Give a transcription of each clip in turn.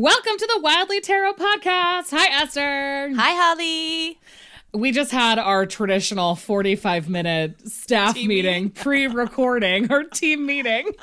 Welcome to the Wildly Tarot podcast. Hi, Esther. Hi, Holly. We just had our traditional 45 minute staff Team meeting, pre recording, our team meeting.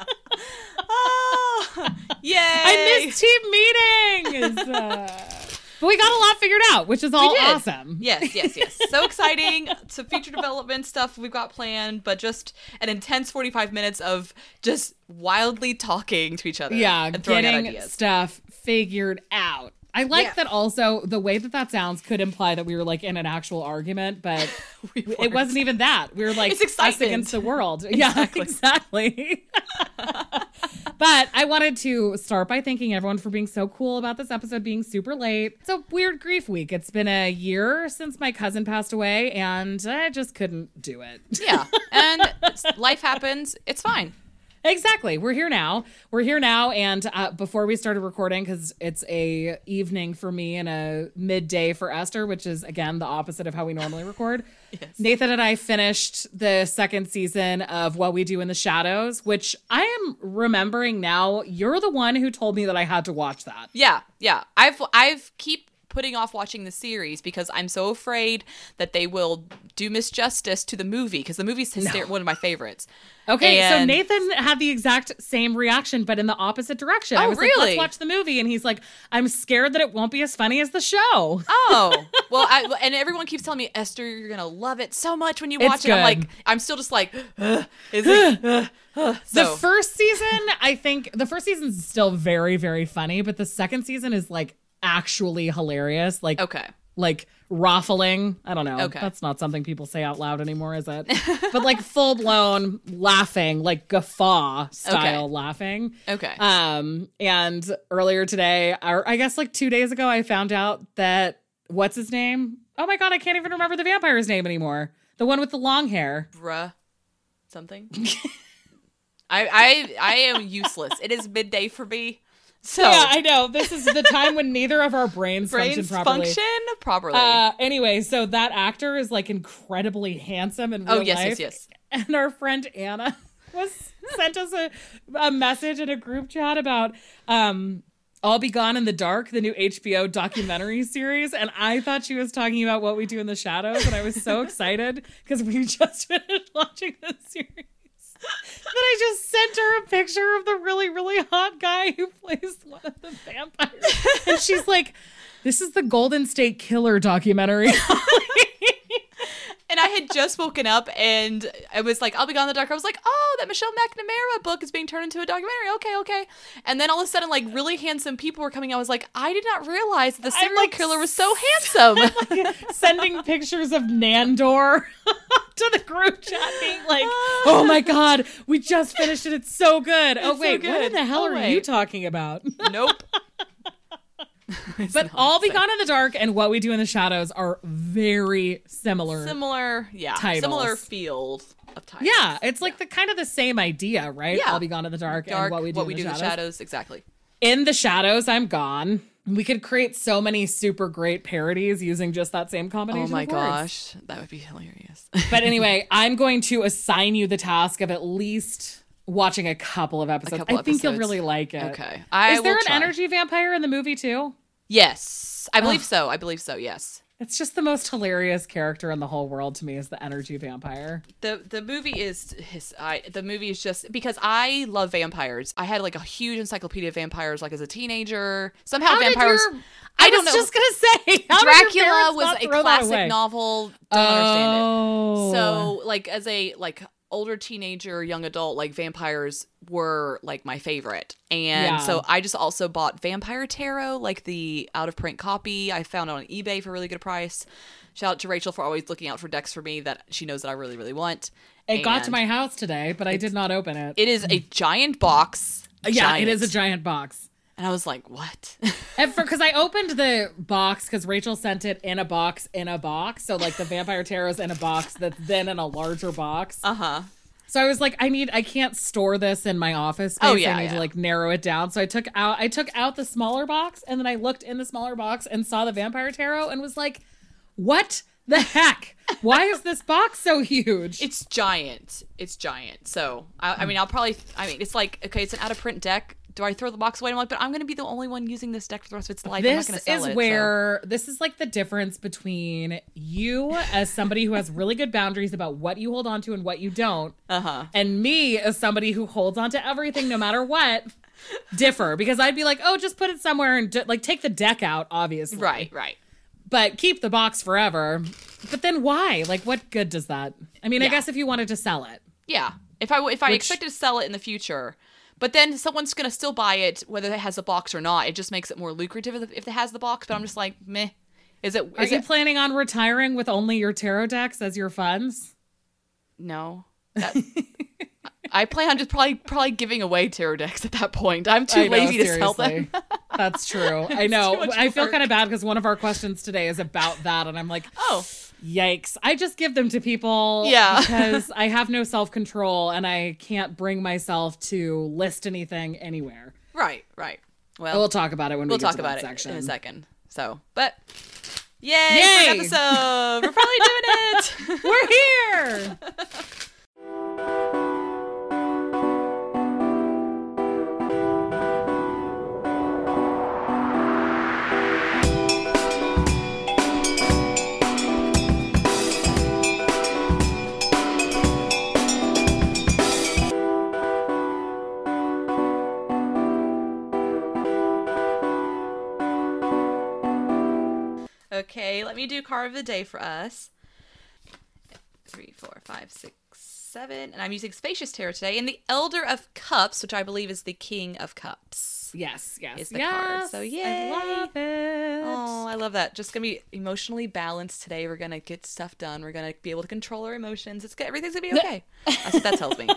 Oh, yay! I miss team meetings. But we got a lot figured out, which is all awesome. Yes, yes, yes. So exciting. Some future development stuff we've got planned, but just an intense 45 minutes of just wildly talking to each other. Yeah, and throwing out getting ideas. stuff figured out. I like Yeah. that also the way that that sounds could imply that we were like in an actual argument, but We it wasn't even that. We were like It's us against the world. Yeah, exactly. but I wanted to start by thanking everyone for being so cool about this episode being super late. It's a weird grief week. It's been a year since my cousin passed away, and I just couldn't do it. Yeah, and life happens. It's fine. Exactly. We're here now. We're here now. And uh, before we started recording, because it's a evening for me and a midday for Esther, which is again the opposite of how we normally record. Yes. Nathan and I finished the second season of What We Do in the Shadows, which I am remembering now. You're the one who told me that I had to watch that. Yeah, yeah. I've I've keep putting off watching the series because I'm so afraid that they will do misjustice to the movie because the movie's hyster- one of my favorites. Okay, so Nathan had the exact same reaction, but in the opposite direction. Oh, I Oh, was like, really? let's watch the movie. And he's like, I'm scared that it won't be as funny as the show. Oh well, I, and everyone keeps telling me, Esther, you're gonna love it so much when you It's watch it. I'm like, I'm still just like, "Ugh, is it? Ugh." The first season, I think the first season's still very, very funny, but the second season is like actually hilarious. Like okay, like ruffling. I don't know. Okay. That's not something people say out loud anymore, is it? but like full blown laughing, like guffaw style Okay. laughing. okay. Um, and earlier today, or I guess like two days ago, I found out that what's his name? Oh my god, I can't even remember the vampire's name anymore. The one with the long hair. Bruh, something. I I I am useless. It is midday for me. So Yeah, I know. This is the time when neither of our brains, brains function properly. function properly. Uh, anyway, so that actor is like incredibly handsome in real oh yes, life. yes, yes. And our friend Anna was sent us a, a message in a group chat about um I'll Be Gone in the Dark, the new HBO documentary series. And I thought she was talking about what we do in the shadows. And I was so excited because we just finished watching this series. That I just sent her a picture of the really, really hot guy who plays one of the vampires. And she's like, This is the Golden State Killer documentary. And I had just woken up and I was like, I'll be gone in the dark. I was like, oh, that Michelle McNamara book is being turned into a documentary. Okay, okay. And then all of a sudden, like, really handsome people were coming out. I was like, I did not realize that the serial like, killer was so handsome. sending pictures of Nandor to the group chat, being like, "Oh my god, we just finished it. It's so good." oh so wait, what in the hell Oh, are wait. you talking about? nope. But all the be gone in the dark and what we do in the shadows are very similar. similar, yeah, Titles. similar field of titles. yeah, it's like the kind of the same idea, right? Yeah. All be gone in the dark, Dark, and what we do, in, the in the shadows. exactly. In the shadows, I'm gone. We could create so many super great parodies using just that same combination. Oh my gosh, that would be hilarious. But anyway, I'm going to assign you the task of at least watching a couple of episodes. couple I think you'll really like it. okay, I Is there an try. energy vampire in the movie too? Yes, I believe so. I believe so. Yes. It's just the most hilarious character in the whole world to me is the energy vampire. the the movie is his I the movie is just because I love vampires. I had like a huge encyclopedia of vampires like as a teenager. Somehow How vampires your- I, I don't was know. just gonna say how did your Dracula was a classic novel. Don't understand it. Oh. So like as a like older teenager, young adult, like vampires were like my favorite. And Yeah. so I just also bought Vampire Tarot, like the out of print copy. I found it on eBay for a really good price. Shout out to Rachel for always looking out for decks for me that she knows that I really, really want. it got to my house today, but I did not open it. It is a giant box. yeah, it is a Giant. giant box. And I was like, what? Because I opened the box because Rachel sent it in a box in a box. So like the Vampire Tarot's in a box that's then in a larger box. uh huh. So I was like, I need, I can't store this in my office space. Oh, yeah, I need yeah. to like narrow it down. So I took out, I took out the smaller box, and then I looked in the smaller box and saw the Vampire Tarot, and was like, what the heck? Why is this box so huge? It's giant. It's giant. So I, I mean, I'll probably. I mean, it's like okay, it's an out of print deck. Do I throw the box away? I'm like, but I'm going to be the only one using this deck for the rest of its life. I'm not This sell is it, so- where this is like the difference between you as somebody who has really good boundaries about what you hold on to and what you don't, Uh-huh. and me as somebody who holds on to everything no matter what differ because I'd be like, oh, just put it somewhere and ju- like take the deck out, obviously, Right, right. But keep the box forever. But then why? Like, what good does that? I mean, I guess if you wanted to sell it, Yeah. If I if I Which- expected to sell it in the future, but then someone's gonna still buy it whether it has a box or not. It just makes it more lucrative if it has the box. But I'm just like, meh. Is it? are Is you it? planning on retiring with only your tarot decks as your funds? no. That, I plan on just probably probably giving away tarot decks at that point. I'm too know, lazy to sell them. That's true. I know. I feel kind of bad because one of our questions today is about that, and I'm like, Oh, yikes! I just give them to people, Yeah. because I have no self control and I can't bring myself to list anything anywhere. right, right. Well, We'll talk about it when we'll we get talk to about it section. in a second. So, but yay, Yay! episode. We're finally doing it. We're here. Okay, let me do card of the day for us. Three, four, five, six, seven. And I'm using Spacious Tarot today. And the Elder of Cups, which I believe is the King of Cups. Yes, yes, Is the yes. card. So, yay. I love it. Oh, I love that. Just gonna be emotionally balanced today. We're gonna get stuff done. We're gonna be able to control our emotions. It's good. Everything's gonna be okay. That's what that tells me.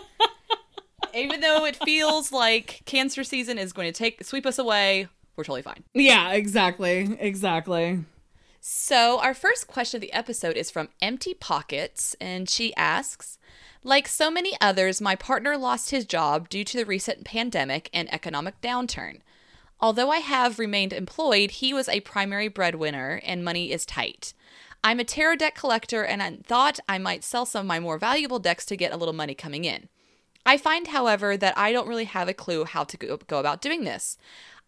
Even though it feels like cancer season is going to take sweep us away, we're totally fine. Yeah, exactly, exactly. So, our first question of the episode is from Empty Pockets, and she asks Like so many others, my partner lost his job due to the recent pandemic and economic downturn. Although I have remained employed, he was a primary breadwinner and money is tight. I'm a tarot deck collector and I thought I might sell some of my more valuable decks to get a little money coming in. I find, however, that I don't really have a clue how to go, about doing this.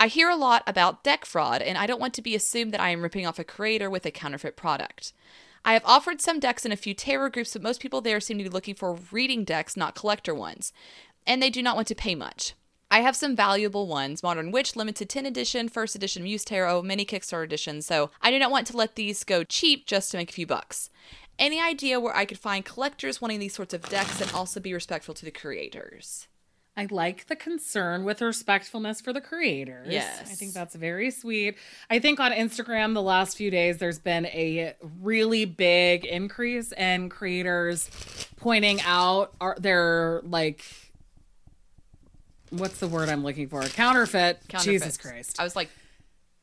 I hear a lot about deck fraud, and I don't want to be assumed that I am ripping off a creator with a counterfeit product. I have offered some decks in a few tarot groups, but most people there seem to be looking for reading decks, not collector ones, and they do not want to pay much. I have some valuable ones Modern Witch, Limited 10 Edition, First Edition Muse Tarot, many Kickstarter editions, so I do not want to let these go cheap just to make a few bucks. Any idea where I could find collectors wanting these sorts of decks and also be respectful to the creators? I like the concern with respectfulness for the creators. Yes. I think that's very sweet. I think on Instagram the last few days there's been a really big increase in creators pointing out our, their like what's the word I'm looking for? Counterfeit. Jesus Christ. I was like,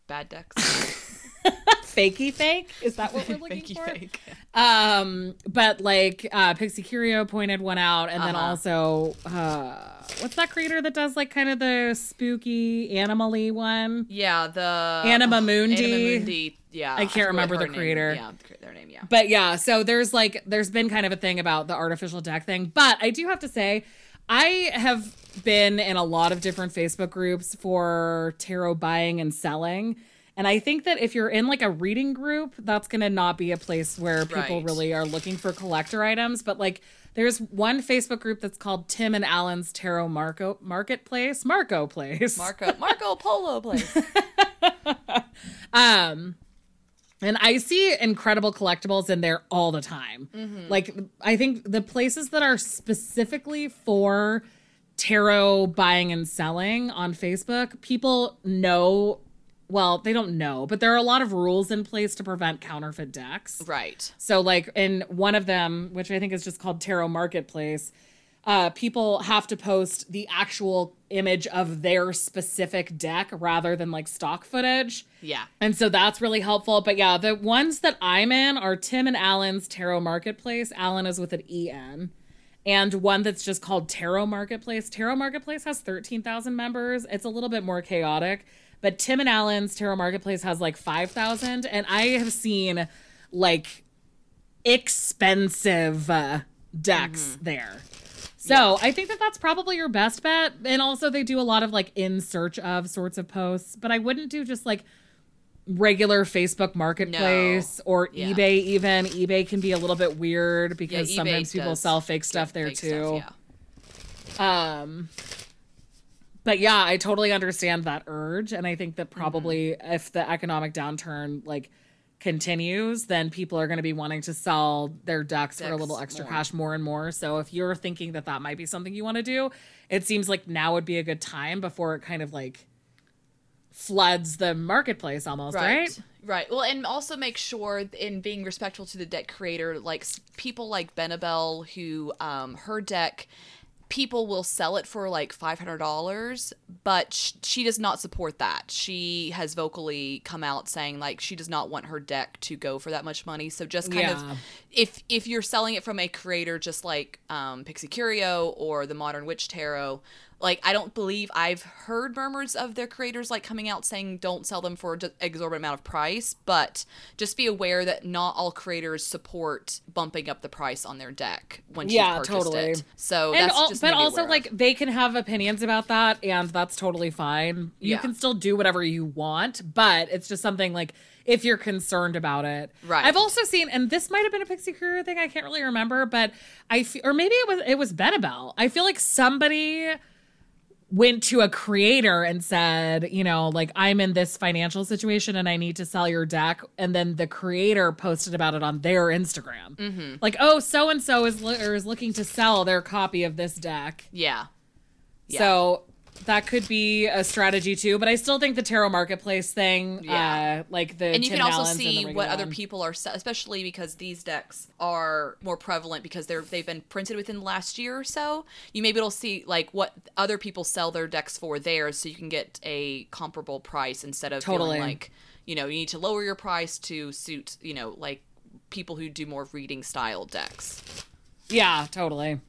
bad decks. Fakey fake? Is that what we're looking Fakey for? fake. Um, but like uh Pixie Curio pointed one out, and then Uh-huh. also uh what's that creator that does like kind of the spooky animal-y one? Yeah, the Anima Mundi. Yeah, I can't forget remember the name. creator. Yeah, their name. Yeah. But yeah, so there's like there's been kind of a thing about the artificial deck thing. But I do have to say, I have been in a lot of different Facebook groups for tarot buying and selling. And I think that if you're in like a reading group, that's going to not be a place where people Right. really are looking for collector items. But like, there's one Facebook group that's called Tim and Allen's Tarot Marco Marketplace, Marco Place. Marco Marco Polo place. Um, and I see incredible collectibles in there all the time. Like, I think the places that are specifically for tarot buying and selling on Facebook, people know. Well, they don't know, but there are a lot of rules in place to prevent counterfeit decks. right. So, like in one of them, which I think is just called Tarot Marketplace, uh, people have to post the actual image of their specific deck rather than like stock footage. Yeah. And so that's really helpful. But yeah, the ones that I'm in are Tim and Allen's Tarot Marketplace. Alan is with an EN. And one that's just called Tarot Marketplace. Tarot Marketplace has 13,000 members. It's a little bit more chaotic. But Tim and Allen's Tarot Marketplace has like 5,000. And I have seen like expensive uh, decks there. So I think that that's probably your best bet. And also, they do a lot of like in search of sorts of posts, but I wouldn't do just like regular Facebook marketplace or Yeah. eBay, even. eBay can be a little bit weird because eBay sometimes people sell fake stuff there Fake too. stuff, yeah. Um, but yeah, I totally understand that urge, and I think that Mm-hmm. probably if the economic downturn like continues, then people are going to be wanting to sell their decks for a little extra more. cash more and more. So if you're thinking that that might be something you want to do, it seems like now would be a good time before it kind of like floods the marketplace almost, right? Right. Well, and also make sure in being respectful to the deck creator, like people like Benebell, who um, her deck, people will sell it for like five hundred dollars, but sh- she does not support that. She has vocally come out saying like she does not want her deck to go for that much money. So just kind Yeah. of if if you're selling it from a creator just like um, Pixie Curio or the Modern Witch Tarot, like I don't believe I've heard murmurs of their creators like coming out saying don't sell them for an exorbitant amount of price, but just be aware that not all creators support bumping up the price on their deck when Yeah, she's purchased totally. it. So and that's al- just but also aware of. like they can have opinions about that and that's totally fine you Yeah. can still do whatever you want but it's just something like if you're concerned about it Right. i've also seen and this might have been a Pixie Curio thing i can't really remember but i or maybe it was it was Benebell i feel like somebody went to a creator and said, you know, like I'm in this financial situation and I need to sell your deck, and then the creator posted about it on their Instagram, Mm-hmm. like, oh, so and so is lo- or is looking to sell their copy of this deck. yeah. Yeah. So that could be a strategy too. But I still think the tarot marketplace thing, Yeah. uh, like the and you Tim can also Allens see what other people are especially because these decks are more prevalent because they're they've been printed within the last year or so you may be able to see like what other people sell their decks for there so you can get a comparable price instead of Totally. like you know you need to lower your price to suit you know like people who do more reading style decks Yeah, totally.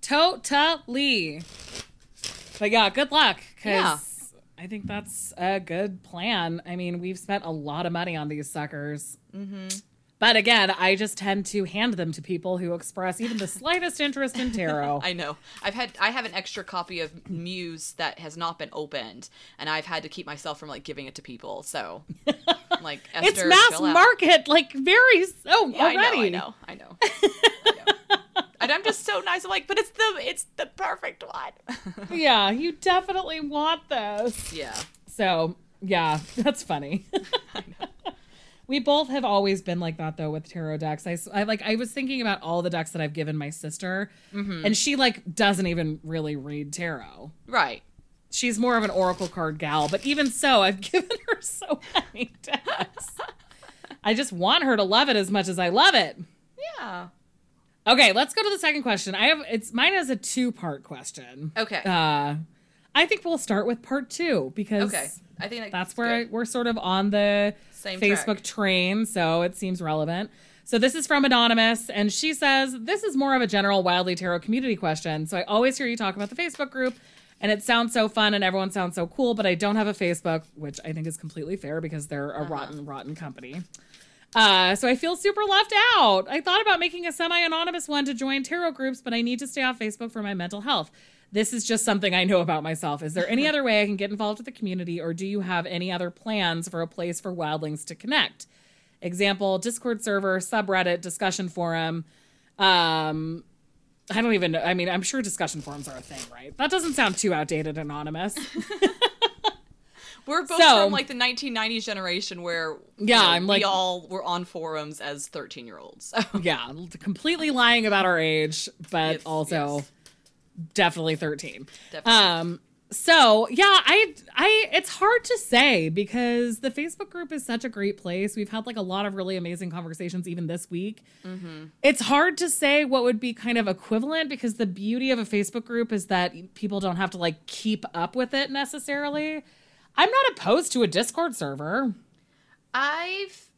Totally. But yeah, good luck. Cause Yeah. I think that's a good plan. I mean, we've spent a lot of money on these suckers. Mm-hmm. But again, I just tend to hand them to people who express even the slightest interest in tarot. I know. I've had I have an extra copy of Muse that has not been opened, and I've had to keep myself from like giving it to people. So, like, Esther, it's mass market, like very so Yeah, already. I know, I know, I know. I know. And I'm just so nice. I'm like, but it's the it's the perfect one. Yeah, you definitely want this. yeah, So yeah, that's funny. we both have always been like that though with tarot decks. I, I like I was thinking about all the decks that I've given my sister, mm-hmm. and she like doesn't even really read tarot. right. She's more of an oracle card gal, but even so, I've given her so many decks. I just want her to love it as much as I love it. Yeah. Okay, let's go to the second question. I have it's mine is a two part question. Okay. Uh, I think we'll start with part two because okay. I think that's where I, we're sort of on the Same Facebook track. train, so it seems relevant. So this is from Anonymous, and she says, This is more of a general Wildly Tarot community question. So I always hear you talk about the Facebook group, and it sounds so fun and everyone sounds so cool, but I don't have a Facebook, which I think is completely fair because they're a rotten, rotten company. Uh, so I feel super left out. I thought about making a semi anonymous one to join tarot groups, but I need to stay off Facebook for my mental health. This is just something I know about myself. Is there any other way I can get involved with the community, or do you have any other plans for a place for wildlings to connect? Example Discord server, subreddit, discussion forum. Um, I don't even know. I mean, I'm sure discussion forums are a thing, right? That doesn't sound too outdated, anonymous. We're both So- from like the 1990s generation where you Yeah, know, I'm like- we all were on forums as 13 year olds. So. yeah, completely lying about our age, but Yes, also yes. definitely 13. Definitely. Um so yeah, I I it's hard to say because the Facebook group is such a great place. We've had like a lot of really amazing conversations even this week. It's hard to say what would be kind of equivalent because the beauty of a Facebook group is that people don't have to like keep up with it necessarily. I'm not opposed to a Discord server. I've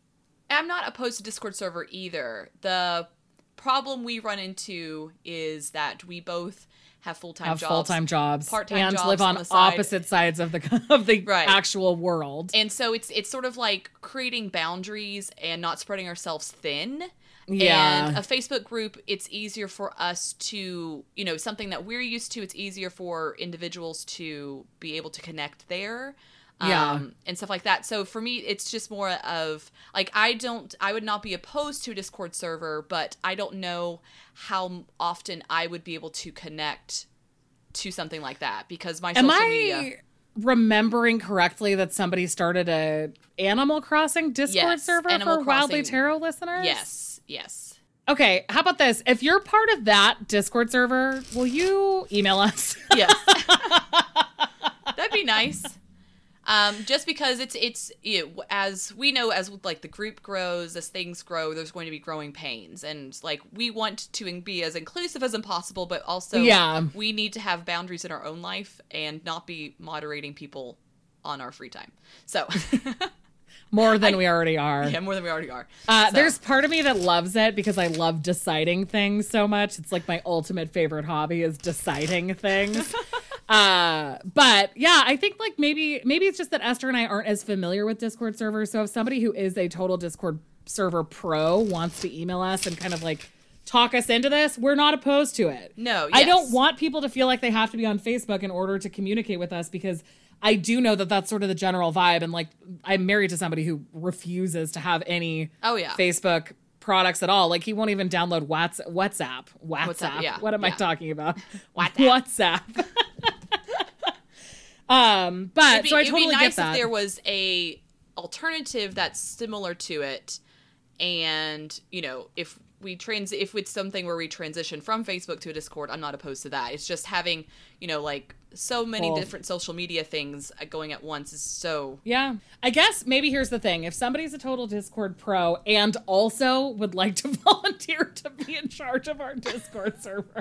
I'm not opposed to Discord server either. The problem we run into is that we both have full time Have jobs. full time jobs, part-time and jobs live on on, opposite sides of the of the Right. actual world. And so it's it's sort of like creating boundaries and not spreading ourselves thin. Yeah. And a Facebook group, it's easier for us to, you know, something that we're used to, it's easier for individuals to be able to connect there. Yeah. Um, and stuff like that. So for me, it's just more of like, I don't, I would not be opposed to a Discord server, but I don't know how often I would be able to connect to something like that because my Am social I media. remembering correctly that somebody started a Animal Crossing Discord Yes, server Animal for Wildly Crossing. Tarot listeners? Yes, yes. Okay, how about this? If you're part of that Discord server, will you email us? Yes. That'd be nice. Um, just because it's it's you know, as we know as like the group grows, as things grow, there's going to be growing pains, and like we want to be as inclusive as impossible but also Yeah. we need to have boundaries in our own life and not be moderating people on our free time. So More than we already are. yeah, more than we already are. Uh, So, There's part of me that loves it because I love deciding things so much. It's like my ultimate favorite hobby is deciding things. uh, but yeah, I think like maybe maybe it's just that Esther and I aren't as familiar with Discord servers. So if somebody who is a total Discord server pro wants to email us and kind of like talk us into this, we're not opposed to it. No, I don't want people to feel like they have to be on Facebook in order to communicate with us because I do know that that's sort of the general vibe. And like, I'm married to somebody who refuses to have any Oh, yeah. Facebook products at all. Like, he won't even download Whats- WhatsApp. WhatsApp. yeah, What am I talking about? WhatsApp. WhatsApp. um, but it'd be, so I it'd totally be nice get that. if there was a alternative that's similar to it and you know if we trans if it's something where we transition from facebook to a discord i'm not opposed to that it's just having you know like so many Both. different social media things uh, going at once is so Yeah. I guess maybe here's the thing. If somebody's a total Discord pro and also would like to volunteer to be in charge of our Discord server.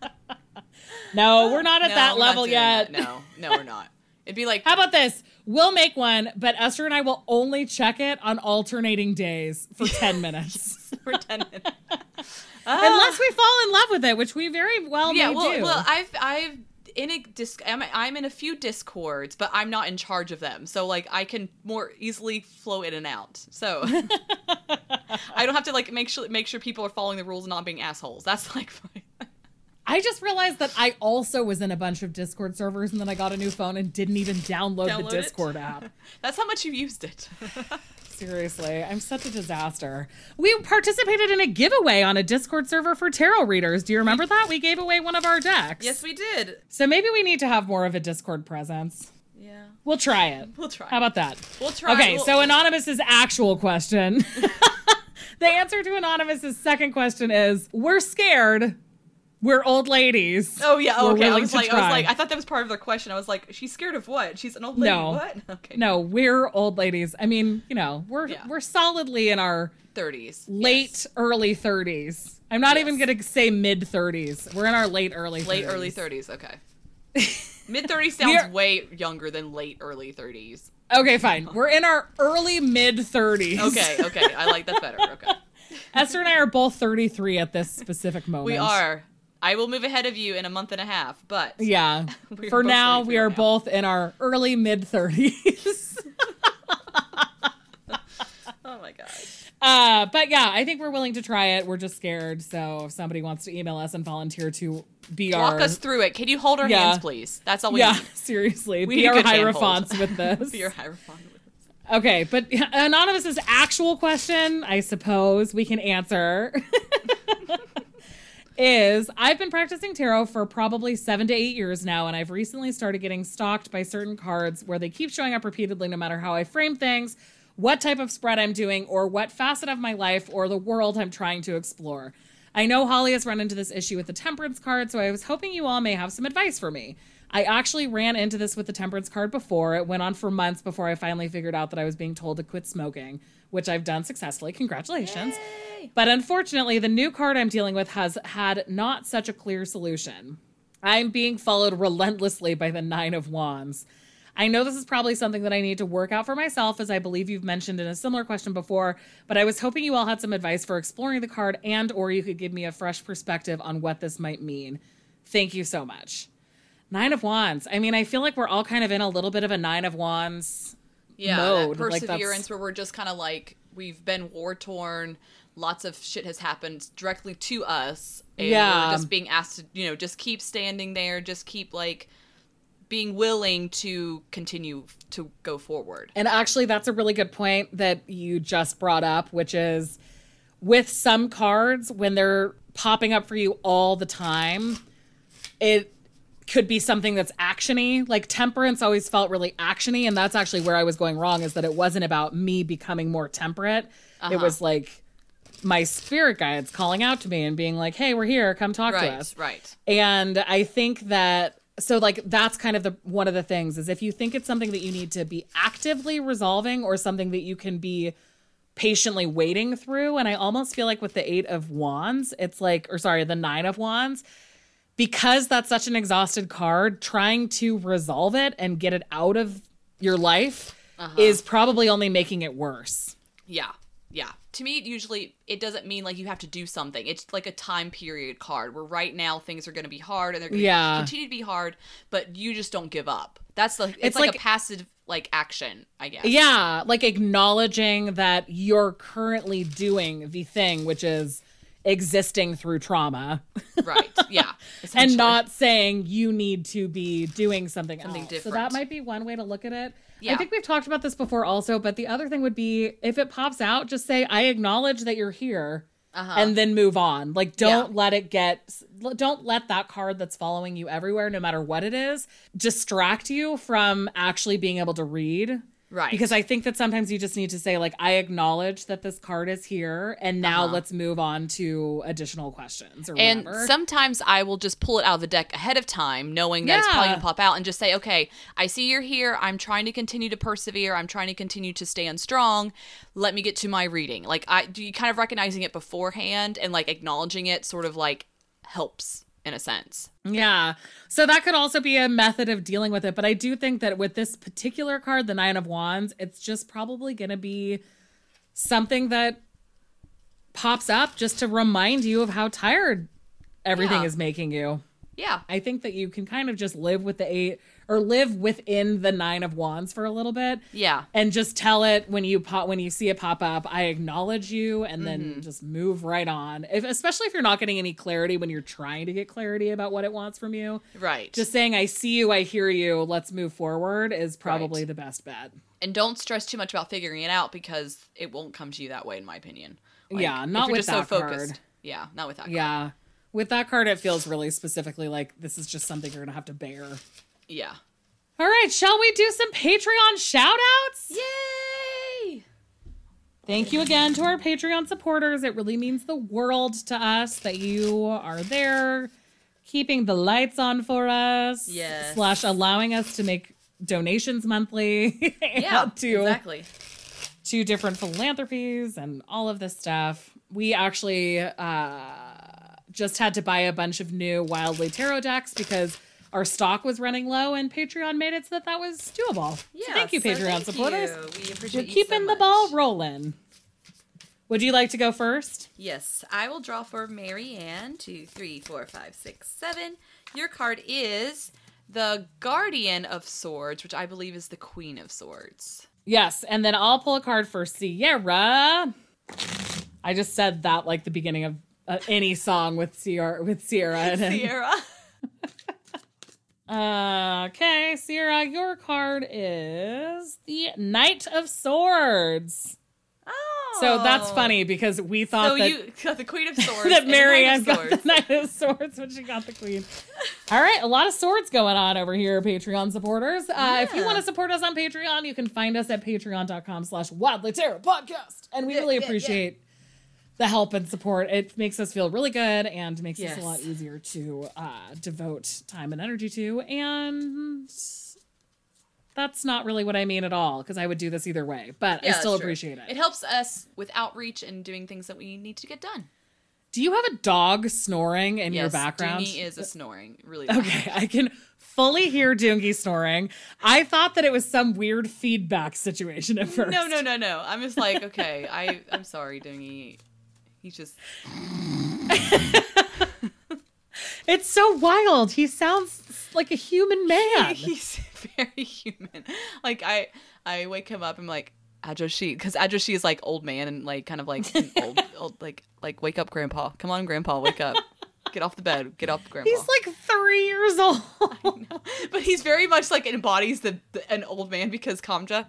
no, we're not at No, that level yet. that. no no we're not it'd be like How about this? We'll make one, but Esther and I will only check it on alternating days for 10 minutes. for 10 minutes. Unless we fall in love with it, which we very well yeah may well, do. well i've i've in a disc I'm, I'm in a few discords but i'm not in charge of them. So like i can more easily flow in and out. So i don't have to like make sure make sure people are following the rules and not being assholes. That's like fine I just realized that I also was in a bunch of Discord servers and then I got a new phone and didn't even download, Download the it? Discord app. that's how much you used it Seriously, I'm such a disaster. We participated in a giveaway on a Discord server for tarot readers. Do you remember that? We gave away one of our decks. yes we did So maybe we need to have more of a Discord presence. yeah We'll try it. We'll try. How about that? We'll try. Okay, We'll- so Anonymous's actual question. the answer to Anonymous's second question is we're scared. We're old ladies. Oh yeah. Oh, we're Okay. I was like, I was like, I thought that was part of their question. I was like, she's scared of what? She's an old lady. No. What? Okay. No, we're old ladies. I mean, you know, we're Yeah. we're solidly in our Thirties. late early 30s. I'm not even going to say mid 30s. We're in our late early 30s. Late early thirties. Okay. Mid thirties sounds are- way younger than late early thirties. Okay, fine. We're in our early mid 30s. Okay. Okay. I like that better. Okay. Esther and I are both 33 at this specific moment. We are. I will move ahead of you in a month and a half, but Yeah. For now, we are now. both in our early mid 30s. oh my god. uh, but yeah, I think we're willing to try it. We're just scared. So if somebody wants to email us and volunteer to be Walk our us through it. Can you hold our Yeah. hands, please? That's all we yeah, need. seriously, We be need our hierophants with this. Be your hierophant. Okay, but Anonymous's actual question, I suppose we can answer, is I've been practicing tarot for probably seven to eight years now, and I've recently started getting stalked by certain cards where they keep showing up repeatedly no matter how I frame things, what type of spread I'm doing, or what facet of my life or the world I'm trying to explore. I know Holly has run into this issue with the temperance card, so I was hoping you all may have some advice for me. I actually ran into this with the temperance card before. It went on for months before I finally figured out that I was being told to quit smoking, which I've done successfully. Congratulations. But unfortunately, the new card I'm dealing with has had not such a clear solution. I'm being followed relentlessly by the Nine of Wands. I know this is probably something that I need to work out for myself, as I believe you've mentioned in a similar question before, but I was hoping you all had some advice for exploring the card and or you could give me a fresh perspective on what this might mean. Thank you so much. Nine of Wands. I mean, I feel like we're all kind of in a little bit of a Nine of Wands yeah, mode, that like, perseverance where we're just kind of like we've been war torn. lots of shit has happened directly to us and Yeah. we're just being asked to you know just keep standing there just keep like being willing to continue to go forward And actually, that's a really good point that you just brought up, which is with some cards, when they're popping up for you all the time, it could be something that's actiony. Like temperance always felt really actiony, and that's actually where I was going wrong. Is that it wasn't about me becoming more temperate. It uh-huh. was like my spirit guides calling out to me and being like, "Hey, we're here. Come talk to us." right And I think that so like that's kind of the one of the things is if you think it's something that you need to be actively resolving or something that you can be patiently waiting through and I almost feel like with the 8 of wands it's like or sorry the 9 of wands because that's such an exhausted card trying to resolve it and get it out of your life uh-huh. is probably only making it worse. Yeah. Yeah. To me, usually it doesn't mean like you have to do something. It's like a time period card where right now things are going to be hard and they're going to Yeah. continue to be hard, but you just don't give up. That's the, it's, It's like, like- a passive like action, I guess. Yeah, like acknowledging that you're currently doing the thing which is existing through trauma. Right. Yeah. and not saying you need to be doing something, Something else. So that might be one way to look at it. I think we've talked about this before also, but the other thing would be if it pops out, just say, I acknowledge that you're here. Uh-huh. And then move on. Like, don't Yeah. let it get, don't let that card that's following you everywhere, no matter what it is, distract you from actually being able to read. Right. Because I think that sometimes you just need to say, like, I acknowledge that this card is here, and now Uh-huh. let's move on to additional questions or And whatever. sometimes I will just pull it out of the deck ahead of time, knowing that it's probably going to pop out, and just say, okay, I see you're here. I'm trying to continue to persevere. I'm trying to continue to stand strong. Let me get to my reading. Like, I do you kind of recognizing it beforehand and like acknowledging it sort of like helps in a sense. Yeah. So that could also be a method of dealing with it. But I do think that with this particular card, the Nine of Wands, it's just probably going to be something that pops up just to remind you of how tired everything Yeah. is making you. Yeah. I think that you can kind of just live with the eight or live within the nine of wands for a little bit Yeah. and just tell it when you pop when you see it pop up i acknowledge you and then mm-hmm. just move right on if, especially if you're not getting any clarity when you're trying to get clarity about what it wants from you Right. just saying i see you i hear you let's move forward is probably the best bet and don't stress too much about figuring it out because it won't come to you that way, in my opinion. Yeah, if not with just so that focused. card. Yeah, not with that. card. yeah with that card it feels really specifically like this is just something you're gonna have to bear Yeah. all right shall we do some patreon shout outs Yay! Thank you again to our Patreon supporters. It really means the world to us that you are there keeping the lights on for us. Yes. Slash allowing us to make donations monthly Yeah. to exactly. to different philanthropies and all of this stuff. We actually uh, just had to buy a bunch of new Wildly Tarot decks because our stock was running low and Patreon made it so that that was doable. so thank you, so Patreon thank supporters. you. We appreciate We're you keeping so the ball rolling. Would you like to go first? Yes, I will draw for Marianne. Two, three, four, five, six, seven. Your card is the Guardian of Swords, which I believe is the Queen of Swords. Yes, and then I'll pull a card for Sierra. I just said that like the beginning of uh, any song with Sierra with Sierra in it. Sierra. Uh, okay, Sierra, your card is the Knight of Swords. Oh. So that's funny because we thought So that, you got the Queen of Swords. that Marianne got the Knight of Swords when she got the Queen. All right, a lot of swords going on over here, Patreon supporters. Uh, If you want to support us on Patreon, you can find us at patreon.com slash wildly Tarot podcast. And we Yeah, really yeah, yeah. appreciate the help and support. It makes us feel really good and makes us a lot easier to uh, devote time and energy to. And that's not really what I mean at all because I would do this either way, but I still appreciate it. It helps us with outreach and doing things that we need to get done. Do you have a dog snoring in your yes, background? Dooney is a snoring. Really. loud. Okay, I can fully hear Doongie snoring. I thought that it was some weird feedback situation at first. No, no, no, no. I'm just like, okay, I, I'm sorry, Dooney. He's just. It's so wild. He sounds like a human man. He's very human. Like I, I wake him up. And I'm like, Ajoshi because Ajoshi is like old man and like kind of like old, old like like wake up, grandpa. Come on, grandpa, wake up. Get off the bed. Get off, grandpa. He's like three years old. but he's very much like embodies the, the an old man because Kamja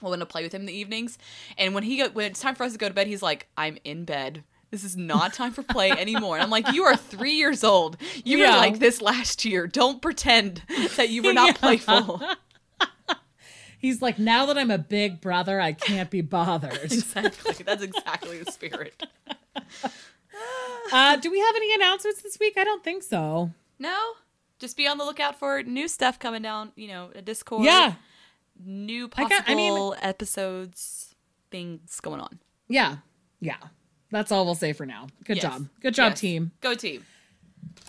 will want to play with him in the evenings, and when he go, when it's time for us to go to bed, he's like, "I'm in bed." This is not time for play anymore. And I'm like, you are three years old. You Yeah. were like this last year. Don't pretend that you were not Yeah. playful. He's like, now that I'm a big brother, I can't be bothered. exactly. That's exactly the spirit. Uh, do we have any announcements this week? I don't think so. No, just be on the lookout for new stuff coming down. You know, a Discord. Yeah, new I possible got- I mean- episodes, things going on. yeah, yeah. That's all we'll say for now. Good Yes. job. Good job, Yes. team. Go team.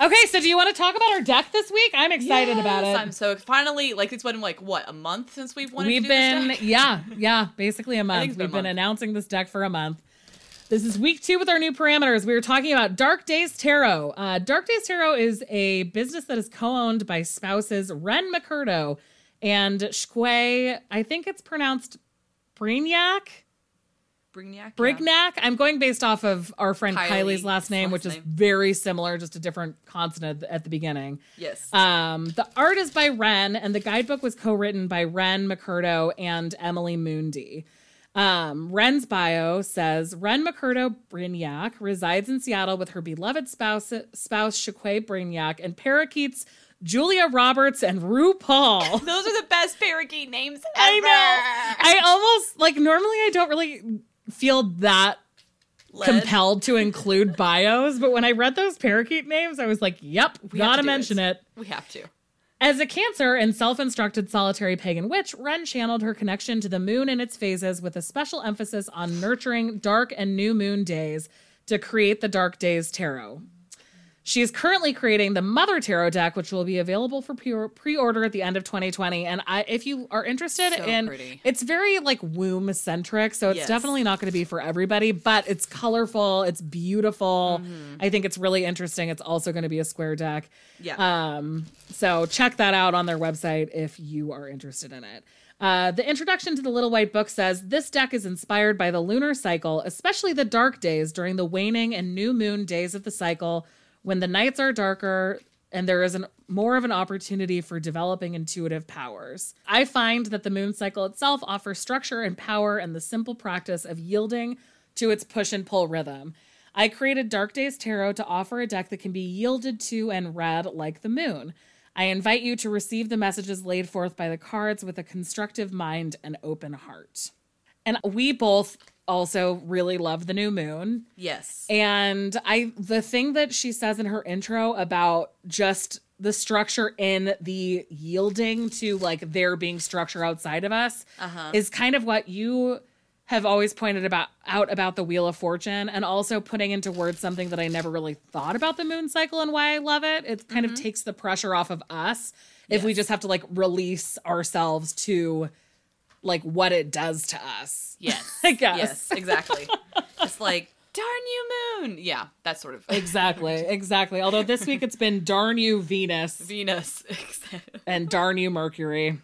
Okay, so do you want to talk about our deck this week? I'm excited about it. I'm so finally like it's been like what a month since we've wanted We've to do been, yeah, yeah, basically a month. been We've a been month. announcing this deck for a month. This is week two with our new parameters. We were talking about Dark Days Tarot. Uh, Dark Days Tarot is a business that is co-owned by spouses Ren McCurdo and Shque. I think it's pronounced Brignac. Brignac. yeah. Brignac. I'm going based off of our friend Kylie's Kylie's last name, last which is very similar, just a different consonant at the beginning. Yes. Um, the art is by Ren, and the guidebook was co-written by Ren McCurdo and Emily Moondy. Um, Ren's bio says Ren McCurdo Brignac resides in Seattle with her beloved spouse, spouse Shaquay Brignac, and parakeets Julia Roberts and RuPaul. Those are the best parakeet names ever. I know. I almost like normally I don't really feel that Led. compelled to include bios, but when I read those parakeet names, I was like, "Yep, We gotta mention it." We have to. As a Cancer and self instructed solitary pagan witch, Ren channeled her connection to the moon and its phases with a special emphasis on nurturing dark and new moon days to create the Dark Days Tarot. She is currently creating the Mother Tarot deck, which will be available for pre order at the end of 2020. And I, if you are interested So in, pretty. it's very like womb centric, so it's Yes. definitely not going to be for everybody. But it's colorful, it's beautiful. Mm-hmm. I think it's really interesting. It's also going to be a square deck. Yeah. Um, so check that out on their website if you are interested in it. Uh, the introduction to the Little White Book says this deck is inspired by the lunar cycle, especially the dark days during the waning and new moon days of the cycle, when the nights are darker and there is an more of an opportunity for developing intuitive powers. I find that the moon cycle itself offers structure and power and the simple practice of yielding to its push and pull rhythm. I created Dark Days Tarot to offer a deck that can be yielded to and read like the moon. I invite you to receive the messages laid forth by the cards with a constructive mind and open heart. And we both also really love the new moon. yes. And I the thing that she says in her intro about just the structure in the yielding to like there being structure outside of us Uh-huh. is kind of what you have always pointed about out about the wheel of fortune and also putting into words something that I never really thought about the moon cycle and why I love it. It kind of takes the pressure off of us if we just have to like release ourselves to like what it does to us. Yes. I guess. Yes. Exactly. it's like darn you, moon. Yeah. That sort of Exactly, exactly. Although this week it's been darn you Venus Venus. and darn you Mercury.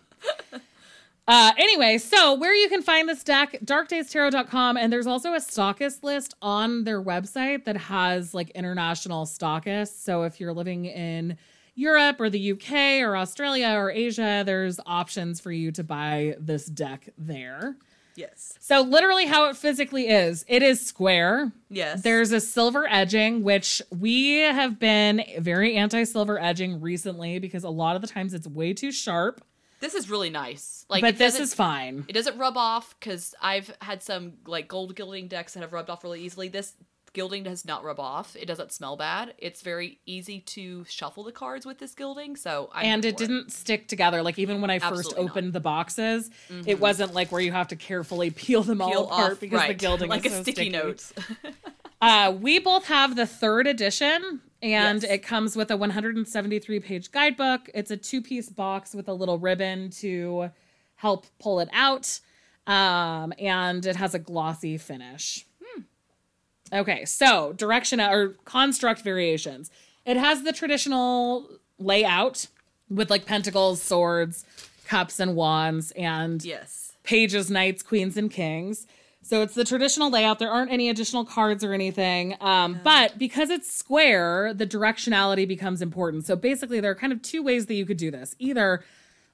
Uh, anyway, so where you can find this deck, darkdaystarot.com, and there's also a stockist list on their website that has like international stockists. So if you're living in Europe or the UK or Australia or Asia, there's options for you to buy this deck there. yes. So literally how it physically is, it is square. Yes. There's a silver edging, which we have been very anti silver edging recently because a lot of the times it's way too sharp. This is really nice. Like, but this is fine. It doesn't rub off because I've had some like gold gilding decks that have rubbed off really easily. This gilding does not rub off. It doesn't smell bad. It's very easy to shuffle the cards with this gilding. So I'm and it didn't stick together. Like even when I first Absolutely not. Mm-hmm. opened the boxes, it wasn't like where you have to carefully peel them all Peel apart off, because the gilding like is a so sticky, sticky. note. Uh, we both have the third edition, and Yes. it comes with a 173 page guidebook. It's a two piece box with a little ribbon to help pull it out, um, and it has a glossy finish. Okay, so direction or construct variations. It has the traditional layout with like pentacles, swords, cups, and wands, and yes. pages, knights, queens, and kings. So it's the traditional layout. There aren't any additional cards or anything. Um, But because it's square, the directionality becomes important. So basically, there are kind of two ways that you could do this. Either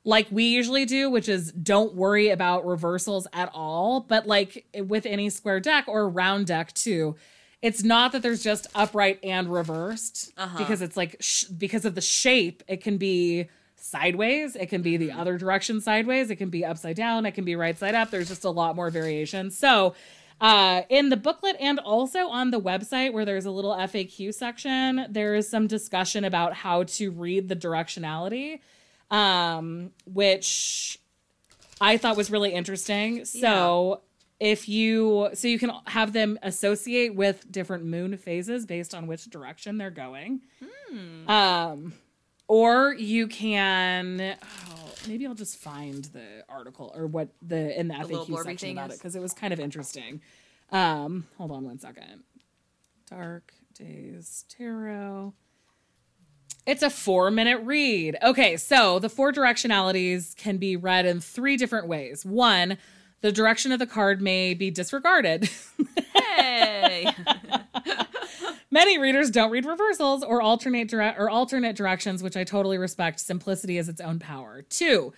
like we usually do, which is don't worry about reversals at all. But like with any square deck or round deck too, it's not that there's just upright and reversed because it's like sh- because of the shape, it can be sideways, it can be the other direction sideways, it can be upside down, it can be right side up. There's just a lot more variation. So uh, in the booklet and also on the website where there's a little FAQ section, there is some discussion about how to read the directionality um, which I thought was really interesting. So if you so you can have them associate with different moon phases based on which direction they're going. Um, or you can oh, maybe I'll just find the article or what the in the, little FAQ section about it because it was kind of interesting. Um, hold on one second. Dark Days Tarot. It's a four minute read. Okay, so the four directionalities can be read in three different ways. One, the direction of the card may be disregarded. Hey. Many readers don't read reversals or alternate dire- or alternate directions, which I totally respect. Simplicity is its own power. Two,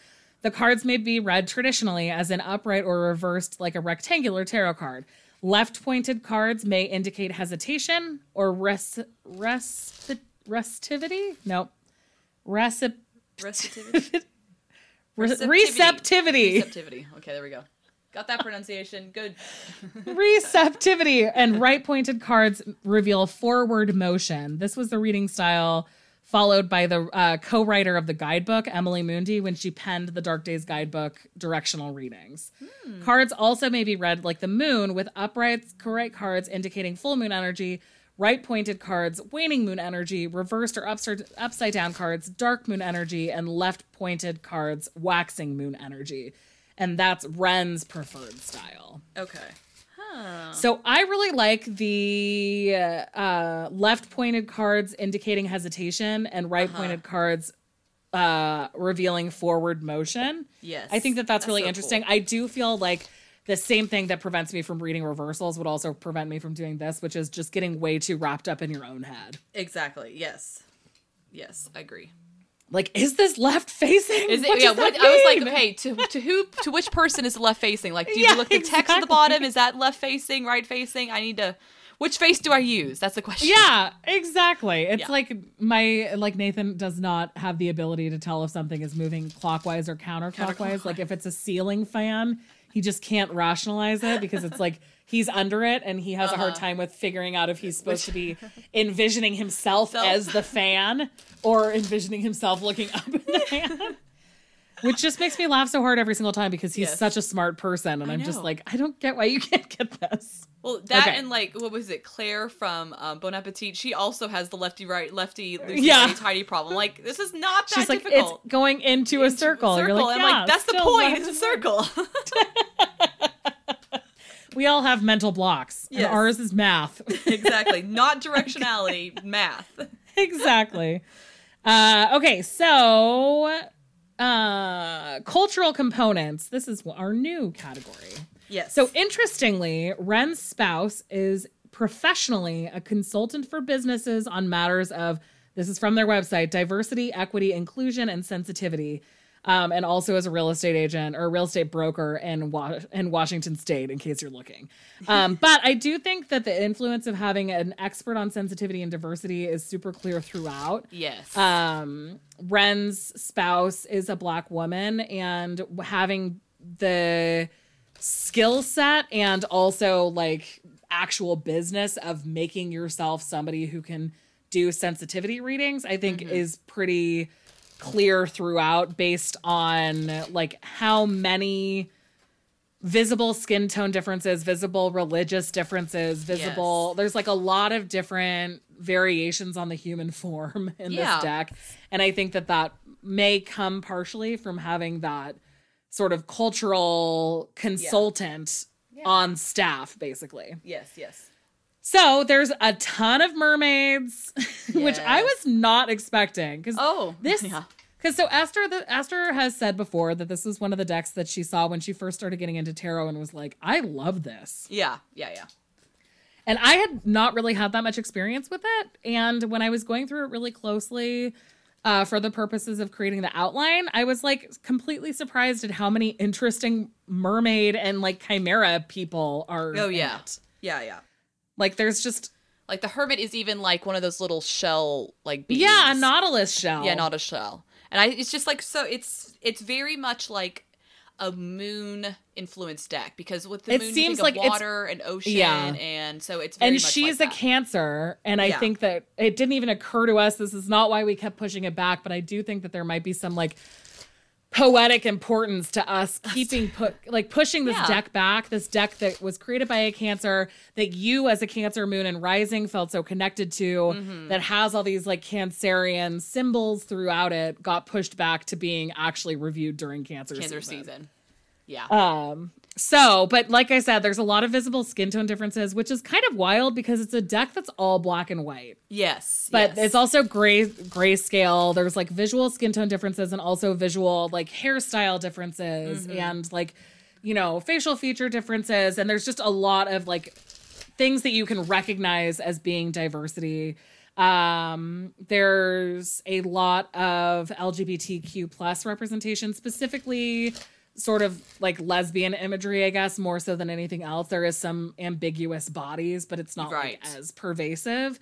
the cards may be read traditionally as an upright or reversed, like a rectangular tarot card. Left pointed cards may indicate hesitation or res- resp- restivity. Nope. Recip- Receptivity. re- Receptivity. receptivity. Receptivity. Okay, there we go. Got that pronunciation. Good. receptivity and right pointed cards reveal forward motion this was the reading style followed by the uh, co-writer of the guidebook emily mundi when she penned the dark days guidebook directional readings cards also may be read like the moon with upright correct cards indicating full moon energy right pointed cards waning moon energy reversed or upside, upside down cards dark moon energy and left pointed cards waxing moon energy and that's ren's preferred style Okay. so I really like the uh, left pointed cards indicating hesitation and right pointed cards uh, revealing forward motion. Yes. I think that that's, really so interesting. cool. I do feel like the same thing that prevents me from reading reversals would also prevent me from doing this, which is just getting way too wrapped up in your own head. Exactly. Yes. Yes, I agree. Like, is this left facing? Is it? What yeah. What, I was like, okay, to to who to which person is left facing? Like, do you Yeah, look the text at the bottom? Is that left facing, right facing? I need to. Which face do I use? That's the question. Yeah, exactly. It's Yeah. like my like Nathan does not have the ability to tell if something is moving clockwise or counterclockwise. Like if it's a ceiling fan, he just can't rationalize it because it's like he's under it and he has a hard uh-huh. time with figuring out if he's supposed to be envisioning himself Self. as the fan or envisioning himself looking up in the fan. Which just makes me laugh so hard every single time because he's Yes. such a smart person and I I'm just like, I don't get why you can't get this. Well, that Okay. and like what was it? Claire from um, Bon Appetit. She also has the lefty right, lefty loosey Yeah. yeah. tidy problem. Like this is not that She's like, difficult. it's going into a circle. You're like, I'm like, that's the point. It's a circle. We all have mental blocks, Yes. and ours is math. exactly. Not directionality. Math. exactly. Uh, okay, so uh, cultural components. This is our new category. Yes. So interestingly, Ren's spouse is professionally a consultant for businesses on matters of this is from their website diversity, equity, inclusion, and sensitivity. Um, and also as a real estate agent or a real estate broker in, Wa- in Washington State, in case you're looking. Um, but I do think that the influence of having an expert on sensitivity and diversity is super clear throughout yes. um ren's spouse is a black woman and having the skill set and also like actual business of making yourself somebody who can do sensitivity readings i think mm-hmm. is pretty clear throughout based on like how many visible skin tone differences, visible religious differences, visible. There's like a lot of different variations on the human form in Yeah. this deck. And I think that that may come partially from having that sort of cultural consultant on staff, basically. yes. Yes. So there's a ton of mermaids, which I was not expecting because Oh. this Yeah. Because so Esther, the Esther has said before that this was one of the decks that she saw when she first started getting into tarot and was like, I love this. Yeah, yeah, yeah. And I had not really had that much experience with it. And when I was going through it really closely uh, for the purposes of creating the outline, I was like completely surprised at how many interesting mermaid and like chimera people are. Oh yeah, it. yeah, yeah. Like there's just Like the hermit is even like one of those little shell like beings. yeah a nautilus shell. yeah, not a shell. And I, it's just like so. It's it's very much like a moon influenced deck because with the It moon seems like water and ocean, Yeah. and so it's very and she's like a that. cancer and i Yeah. think that it didn't even occur to us this is not why we kept pushing it back but i do think that there might be some like poetic importance to us keeping put like pushing this Yeah. deck back this deck that was created by a cancer that you as a cancer moon and rising felt so connected to Mm-hmm. that has all these like cancerian symbols throughout it got pushed back to being actually reviewed during cancer, cancer season. season. Yeah, Um, so, but like I said, there's a lot of visible skin tone differences, which is kind of wild because it's a deck that's all black and white. yes, But yes. it's also gray grayscale. There's like visual skin tone differences and also visual like hairstyle differences Mm-hmm. and like you know facial feature differences. And there's just a lot of like things that you can recognize as being diversity. Um, there's a lot of LGBTQ plus representation, specifically sort of like lesbian imagery, I guess, more so than anything else. There is some ambiguous bodies, but it's not Right. like as pervasive.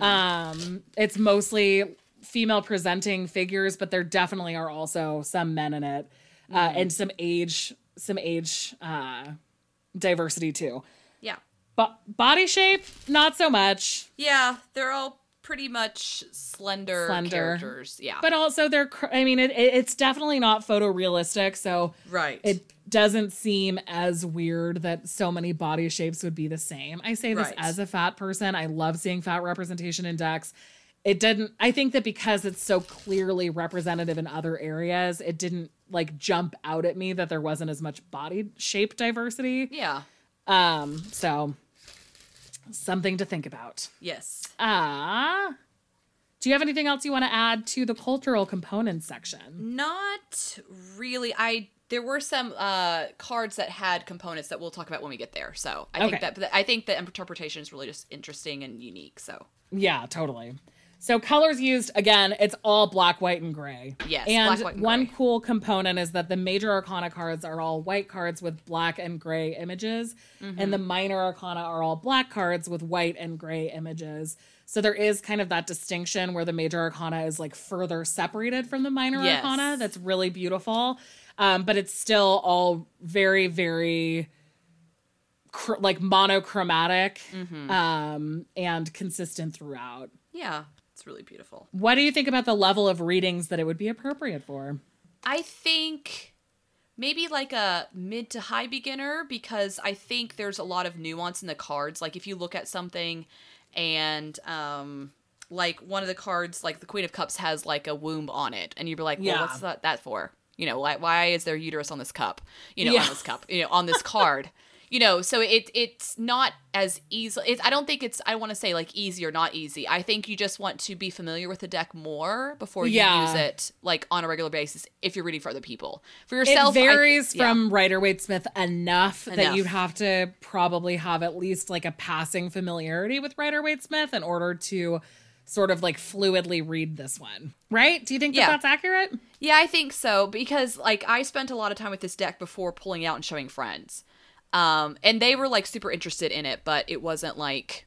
Um, it's mostly female presenting figures, but there definitely are also some men in it, uh, and some age, some age uh, diversity too. yeah, But body shape, not so much. yeah. They're all pretty much slender, Slender. characters. Yeah, But also, they're I mean, it, it, it's definitely not photorealistic, so right. it doesn't seem as weird that so many body shapes would be the same. I say this Right. as a fat person. I love seeing fat representation in decks. It didn't I think that because it's so clearly representative in other areas, it didn't like jump out at me that there wasn't as much body shape diversity. yeah. Um so something to think about. Yes. Ah. do you have anything else you want to add to the cultural components section? Not really. I there were some uh cards that had components that we'll talk about when we get there. So I Okay. think that I think the interpretation is really just interesting and unique. So Yeah, totally. So colors used again, it's all black, white, and gray. Yes, and black, and one gray. cool component is that the major arcana cards are all white cards with black and gray images, Mm-hmm. and the minor arcana are all black cards with white and gray images. So there is kind of that distinction where the major arcana is like further separated from the minor Yes. arcana. That's really beautiful, um, but it's still all very, very cr- like monochromatic Mm-hmm. um, and consistent throughout. yeah, it's really beautiful. What do you think about the level of readings that it would be appropriate for? I think maybe like a mid to high beginner because I think there's a lot of nuance in the cards. Like if you look at something and um like one of the cards like the Queen of Cups has like a womb on it and you'd be like, "Well, Yeah. what's that, that for?" You know, why why is there uterus on this cup? You know, Yeah. on this cup, you know, on this card. You know, so it it's not as easy. It's, I don't think it's. I want to say like easy or not easy. I think you just want to be familiar with the deck more before you Yeah. use it like on a regular basis if you're reading for other people. For It yourself, I- varies yeah. from Rider Waite Smith enough, that you'd have to probably have at least like a passing familiarity with Rider Waite Smith in order to sort of like fluidly read this one. Right? Do you think that Yeah. that's accurate? Yeah, I think so because like I spent a lot of time with this deck before pulling out and showing friends. Um and they were like super interested in it, but it wasn't like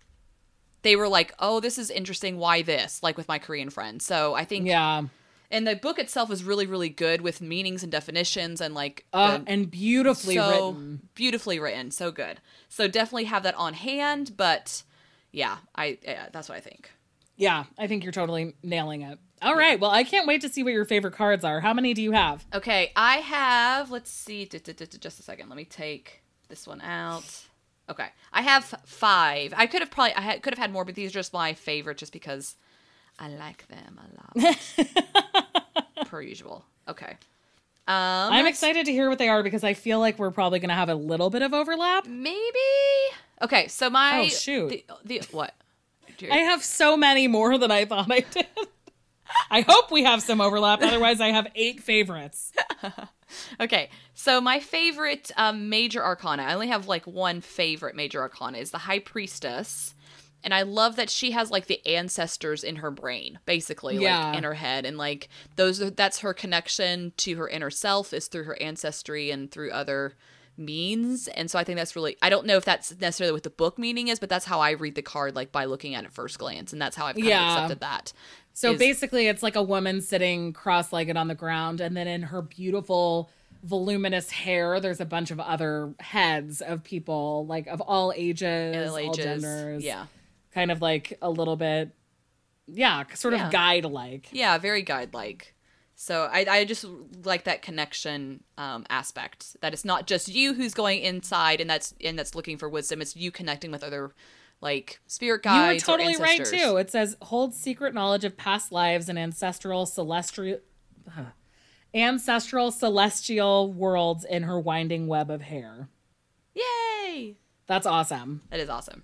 they were like, "Oh, this is interesting. Why this?" like with my Korean friends. So, I think Yeah. and the book itself is really really good with meanings and definitions and like Uh, the- and beautifully so written. beautifully written, so good. So definitely have that on hand, but yeah, I yeah, that's what I think. Yeah, I think you're totally nailing it. All right. Well, I can't wait to see what your favorite cards are. How many do you have? Okay, I have. Let's see. Just a second. Let me take this one out. Okay, I have five. I could have probably. I had, could have had more, but these are just my favorite, just because I like them a lot. per usual. Okay. Um, I'm excited to hear what they are because I feel like we're probably going to have a little bit of overlap. Maybe. Okay, so my. Oh, shoot. The, the what? I have so many more than I thought I did. I hope we have some overlap. Otherwise, I have eight favorites. Okay, so my favorite um, major arcana, I only have like one favorite major arcana, is the High Priestess. And I love that she has like the ancestors in her brain, basically, Yeah. like in her head. And like those, are, that's her connection to her inner self is through her ancestry and through other means. And so I think that's really, I don't know if that's necessarily what the book meaning is, but that's how I read the card, like by looking at it first glance. And that's how I've kind Yeah. of accepted that. So is- basically, it's like a woman sitting cross legged on the ground, and then in her beautiful, voluminous hair, there's a bunch of other heads of people, like of all ages, All all genders. Yeah. Kind of like a little bit, yeah, sort of guide like. Yeah, very guide like. So I, I just like that connection um, aspect. That it's not just you who's going inside and that's and that's looking for wisdom. It's you connecting with other like spirit guides. You were totally right too. It says holds secret knowledge of past lives and ancestral celestial ancestral celestial worlds in her winding web of hair. Yay! That's awesome. That is awesome.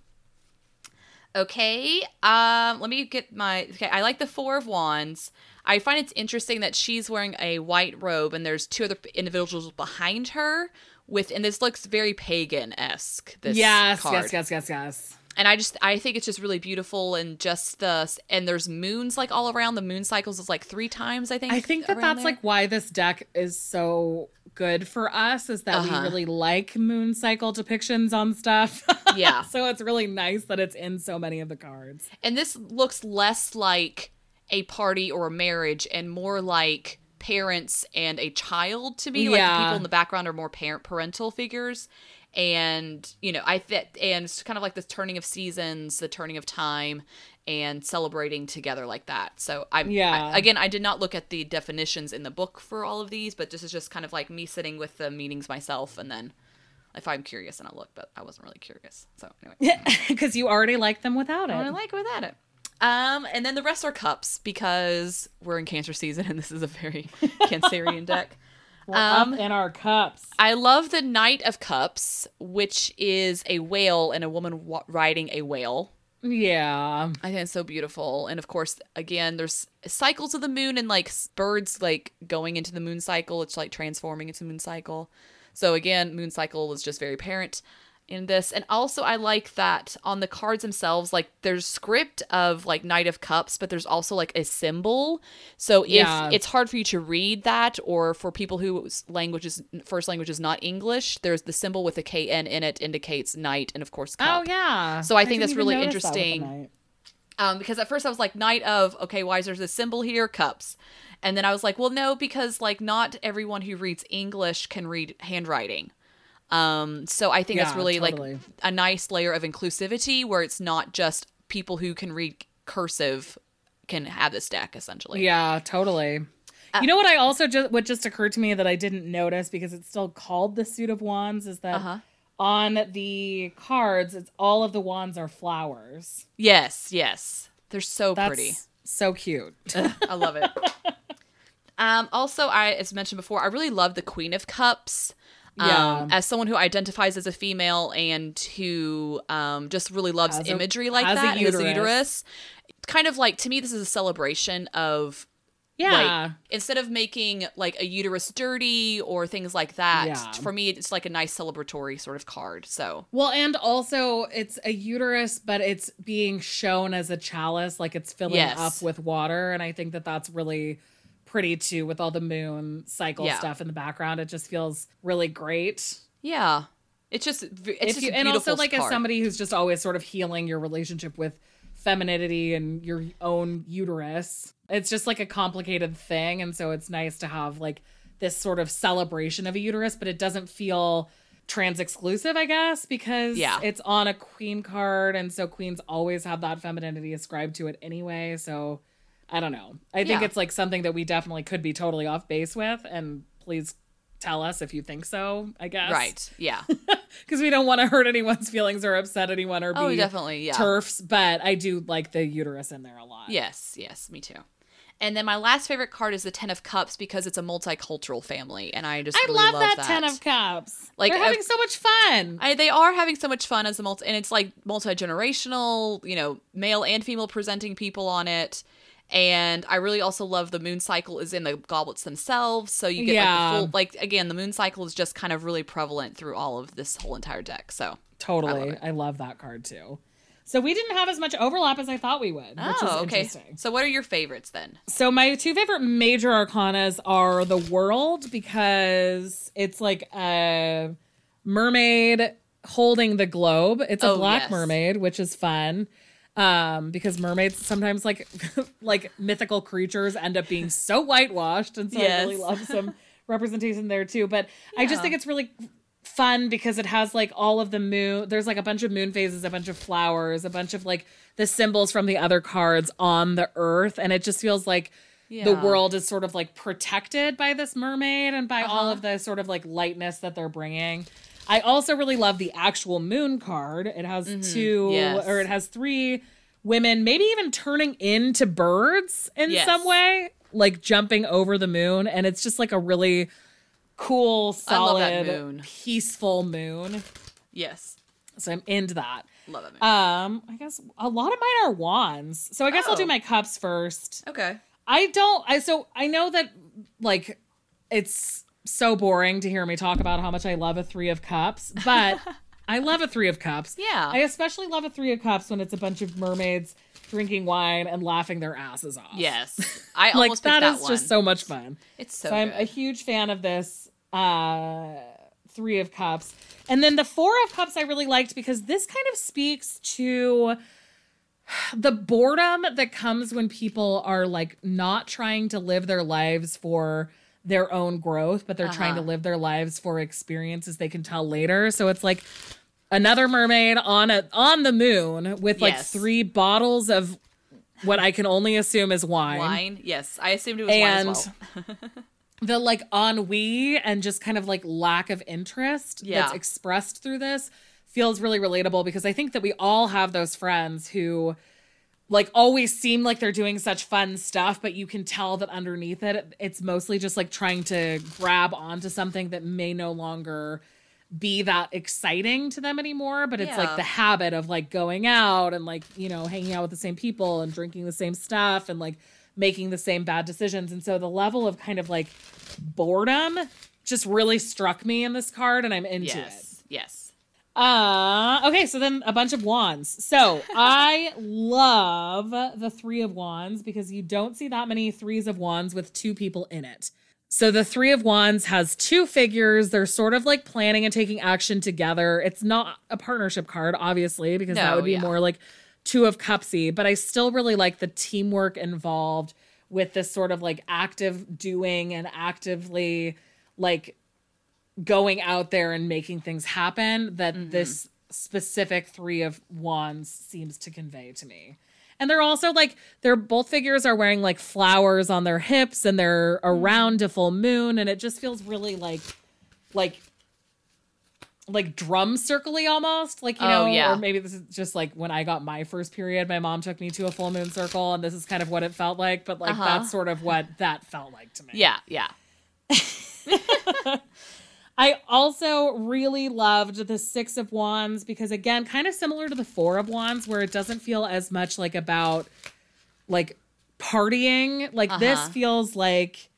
Okay, um, let me get my. Okay, I like the Four of Wands. I find it's interesting that she's wearing a white robe and there's two other individuals behind her with, and this looks very pagan esque. This yes, card. yes, yes, yes, yes. and I just I think it's just really beautiful and just the and there's moons like all around. The moon cycles is like three times I think. I think that that's there. like why this deck is so good for us is that Uh-huh. we really like moon cycle depictions on stuff. Yeah. so it's really nice that it's in so many of the cards. and this looks less like a party or a marriage and more like parents and a child to me. Like the people in the background are more parent parental figures. And you know, I fit and it's kind of like the turning of seasons, the turning of time, and celebrating together like that. So I'm Yeah. I- again, I did not look at the definitions in the book for all of these, but this is just kind of like me sitting with the meanings myself, and then if I'm curious, and I look, but I wasn't really curious. So anyway, Because you already like them without it. I like without it. Um, and then the rest are cups because we're in Cancer season, and this is a very Cancerian deck. We're Um, up in our cups. I love the Knight of Cups, which is a whale and a woman wa- riding a whale. Yeah. I think it's so beautiful. And of course, again, there's cycles of the moon and like birds like going into the moon cycle. It's like transforming into moon cycle. So again, moon cycle is just very apparent in this. And also I like that on the cards themselves, like there's script of like Knight of Cups, but there's also like a symbol. So if Yeah. it's hard for you to read that, or for people whose language is first language is not English, there's the symbol with a KN in it indicates knight and of course cup. Oh yeah. So I think that's really notice that interesting. Um, because at first I was like, Knight of, okay, why is there this symbol here? Cups. And then I was like, well, no, because like not everyone who reads English can read handwriting. Um, so I think that's really totally. like a nice layer of inclusivity where it's not just people who can read cursive can have this deck essentially. Yeah, totally. Uh, you know what I also just what just occurred to me that I didn't notice because it's still called the suit of wands is that Uh-huh. on the cards it's all of the wands are flowers. Yes, yes. They're so That's pretty. so cute. I love it. um, also, I as mentioned before, I really love the Queen of Cups. Um, Yeah. as someone who identifies as a female and who um, just really loves a- imagery like a that, a uterus. uterus. Kind of like to me, this is a celebration of yeah. like instead of making like a uterus dirty or things like that. Yeah. For me, it's like a nice celebratory sort of card. So well, and also it's a uterus, but it's being shown as a chalice, like it's filling Yes. up with water, and I think that that's really pretty too with all the moon cycle Yeah. stuff in the background. It just feels really great. yeah, it's just it's if just you, and also like as somebody who's just always sort of healing your relationship with femininity and your own uterus it's just like a complicated thing and so it's nice to have like this sort of celebration of a uterus but it doesn't feel trans exclusive i guess because Yeah. it's on a queen card and so queens always have that femininity ascribed to it anyway so i don't know i think Yeah. it's like something that we definitely could be totally off base with and please tell us if you think so i guess right? Yeah. because we don't want to hurt anyone's feelings or upset anyone or oh, be Oh, definitely. Yeah. turfs. But I do like the uterus in there a lot. Yes, yes, me too. And then my last favorite card is the Ten of Cups because it's a multicultural family, and I just I really love, love that, Ten of Cups. Like, they're having so much fun. I, they are having so much fun as a multi, and it's like multi generational. You know, male and female presenting people on it, And I really also love the moon cycle is in the goblets themselves. So you get like the full like again, the moon cycle is just kind of really prevalent through all of this whole entire deck. So Totally. I love, that card too. So we didn't have as much overlap as I thought we would, which is Oh, okay. interesting. So what are your favorites then? So my two favorite major arcanas are the world because it's like a mermaid holding the globe. It's a Oh, black yes. mermaid, which is fun. Um, because mermaids sometimes like like mythical creatures end up being so whitewashed, and so I really love some representation there too. But I just think it's really fun because it has like all of the moon there's like a bunch of moon phases a bunch of flowers a bunch of like the symbols from the other cards on the earth and it just feels like the world is sort of like protected by this mermaid and by all Uh-huh. of the sort of like lightness that they're bringing i also really love the actual moon card it has two Mm-hmm. Yes. or it has three women maybe even turning into birds in Yes. some way like jumping over the moon and it's just like a really cool I love that solid moon. peaceful moon Yes. so i'm into that Love it. um i guess a lot of mine are wands so i guess i'll Oh. do my cups first okay. i don't i so i know that like it's so boring to hear me talk about how much i love a three of cups but i love a three of cups Yeah. i especially love a three of cups when it's a bunch of mermaids drinking wine and laughing their asses off Yes. I like almost that picked is that just so much fun It's so, so I'm a huge fan of this uh three of cups. And then the four of cups I really liked because this kind of speaks to the boredom that comes when people are like not trying to live their lives for their own growth, but they're trying to Uh-huh. live their lives for experiences they can tell later. So it's like another mermaid on a on the moon with like Yes. three bottles of what I can only assume is wine. wine. Yes. I assumed it was and wine as well. the like ennui and just kind of like lack of interest Yeah. that's expressed through this feels really relatable because I think that we all have those friends who like always seem like they're doing such fun stuff, but you can tell that underneath it, it's mostly just like trying to grab onto something that may no longer be that exciting to them anymore. But it's like the habit of like going out and like, you know, hanging out with the same people and drinking the same stuff and like making the same bad decisions. And so the level of kind of like boredom just really struck me in this card and I'm into it. yes. Uh okay, so then a bunch of wands. So I love the three of wands because you don't see that many threes of wands with two people in it. So the three of wands has two figures. They're sort of like planning and taking action together. It's not a partnership card, obviously, because that would be yeah. more like two of cupsy, but I still really like the teamwork involved with this sort of like active doing and actively like going out there and making things happen that Mm-hmm. this specific three of wands seems to convey to me. And they're also like they're both figures are wearing like flowers on their hips and they're Mm-hmm. around a full moon and it just feels really like like like drum circly almost like you Oh, know yeah. or maybe this is just like when i got my first period my mom took me to a full moon circle and this is kind of what it felt like but like Uh-huh. that's sort of what that felt like to me Yeah. Yeah. I also really loved the Six of Wands because, again, kind of similar to the Four of Wands, where it doesn't feel as much like about like partying. Like this Uh-huh. feels like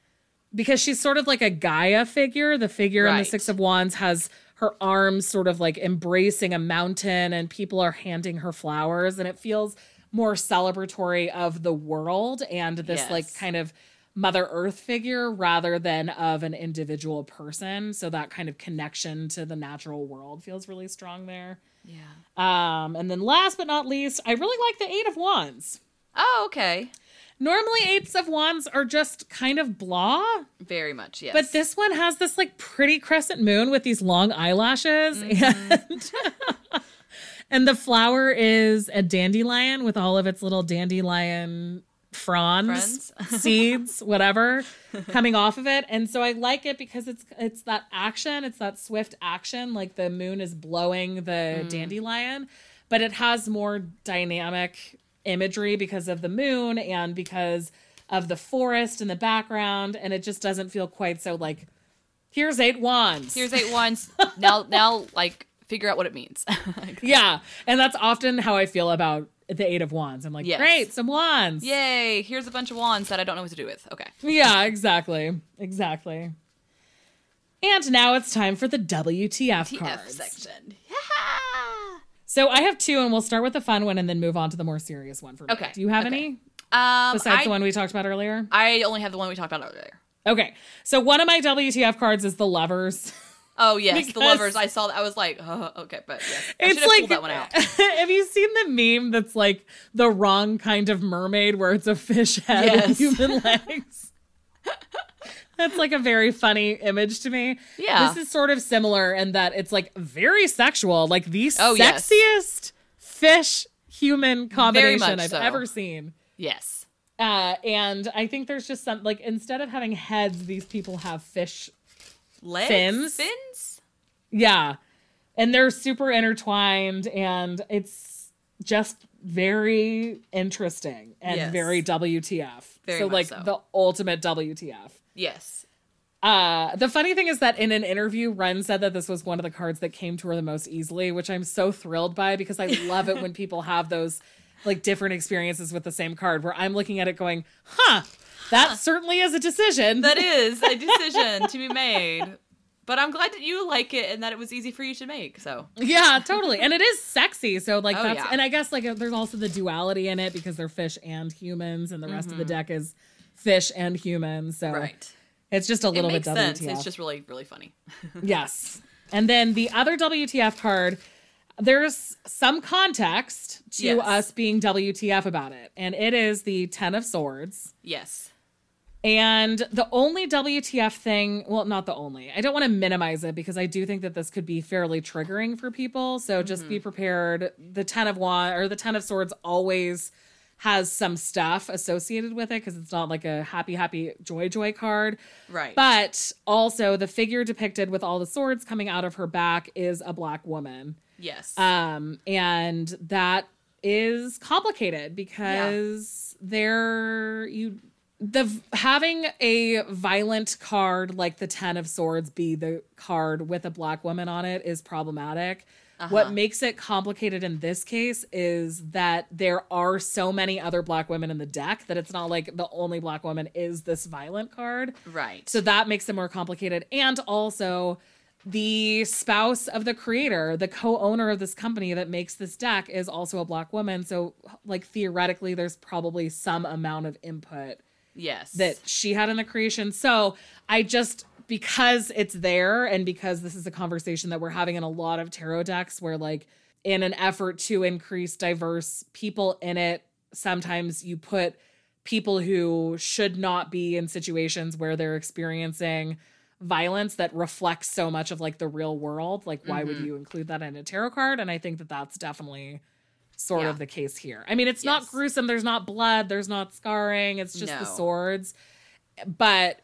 because she's sort of like a Gaia figure. The figure in the Six of Wands has her arms sort of like embracing a mountain, and people are handing her flowers, and it feels more celebratory of the world and this like kind of mother earth figure rather than of an individual person so that kind of connection to the natural world feels really strong there Yeah. um and then last but not least i really like the eight of wands Oh, okay. normally eights of wands are just kind of blah Very much. Yes. but this one has this like pretty crescent moon with these long eyelashes Mm-hmm. and and the flower is a dandelion with all of its little dandelion fronds, Friends. seeds, whatever, coming off of it. And so I like it because it's it's that action, it's that swift action, like the moon is blowing the Mm. dandelion, but it has more dynamic imagery because of the moon and because of the forest in the background, and it just doesn't feel quite so like here's eight wands. Here's eight ones. now, now, like, figure out what it means. yeah, and that's often how I feel about the Eight of Wands. I'm like, Yes. great, some wands. Yay! Here's a bunch of wands that I don't know what to do with. Okay. Yeah, exactly. Exactly. And now it's time for the WTF TF cards. section. Yeah. So I have two, and we'll start with the fun one and then move on to the more serious one for me. Okay, Do you have okay. any Um, besides I, the one we talked about earlier? I only have the one we talked about earlier. Okay. So one of my WTF cards is the lovers. Oh yes, the lovers. I saw that. I was like, oh, okay, but yes, I It's should have like that one out. have you seen the meme that's like the wrong kind of mermaid where it's a fish head Yes. with human legs? That's like a very funny image to me. Yeah. This is sort of similar in that it's like very sexual, like the Oh, yes. sexiest fish human combination I've so. ever seen. Yes. Uh, and I think there's just some like instead of having heads, these people have fish Legs? Fins? Fins? Yeah. And they're super intertwined and it's just very interesting and Yes. very WTF. Very so like so. the ultimate WTF. Yes. Uh the funny thing is that in an interview Ren said that this was one of the cards that came to her the most easily, which I'm so thrilled by because I love it when people have those like different experiences with the same card where I'm looking at it going, "Huh, that certainly is a decision." That is a decision to be made. But I'm glad that you like it and that it was easy for you to make. So Yeah, totally. And it is sexy. So like Oh, that's yeah. and I guess like there's also the duality in it because they're fish and humans and the rest of the deck is fish and humans. So Mm-hmm. right, it's just a it little makes bit sense. WTF. It's just really, really funny. yes. And then the other WTF card there's some context to Yes. us being WTF about it. And it is the 10 of swords. Yes. And the only WTF thing, well, not the only. I don't want to minimize it because I do think that this could be fairly triggering for people. So just be prepared. The 10 of wand or the 10 of swords always has some stuff associated with it because it's not like a happy happy joy joy card. Right. But also the figure depicted with all the swords coming out of her back is a black woman. yes. Um, and that is complicated because there you the having a violent card like the 10 of swords be the card with a black woman on it is problematic. What uh-huh. makes it complicated in this case is that there are so many other black women in the deck that it's not like the only black woman is this violent card. right. So that makes it more complicated. And also, the spouse of the creator, the co owner of this company that makes this deck, is also a black woman. So, like, theoretically, there's probably some amount of input yes. that she had in the creation. So, I just, because it's there and because this is a conversation that we're having in a lot of tarot decks where, like, in an effort to increase diverse people in it, sometimes you put people who should not be in situations where they're experiencing violence that reflects so much of like the real world like why would mm-hmm. you include that in a tarot card and i think that that's definitely sort Yeah. of the case here. I mean it's not gruesome there's not blood there's not scarring it's just the swords but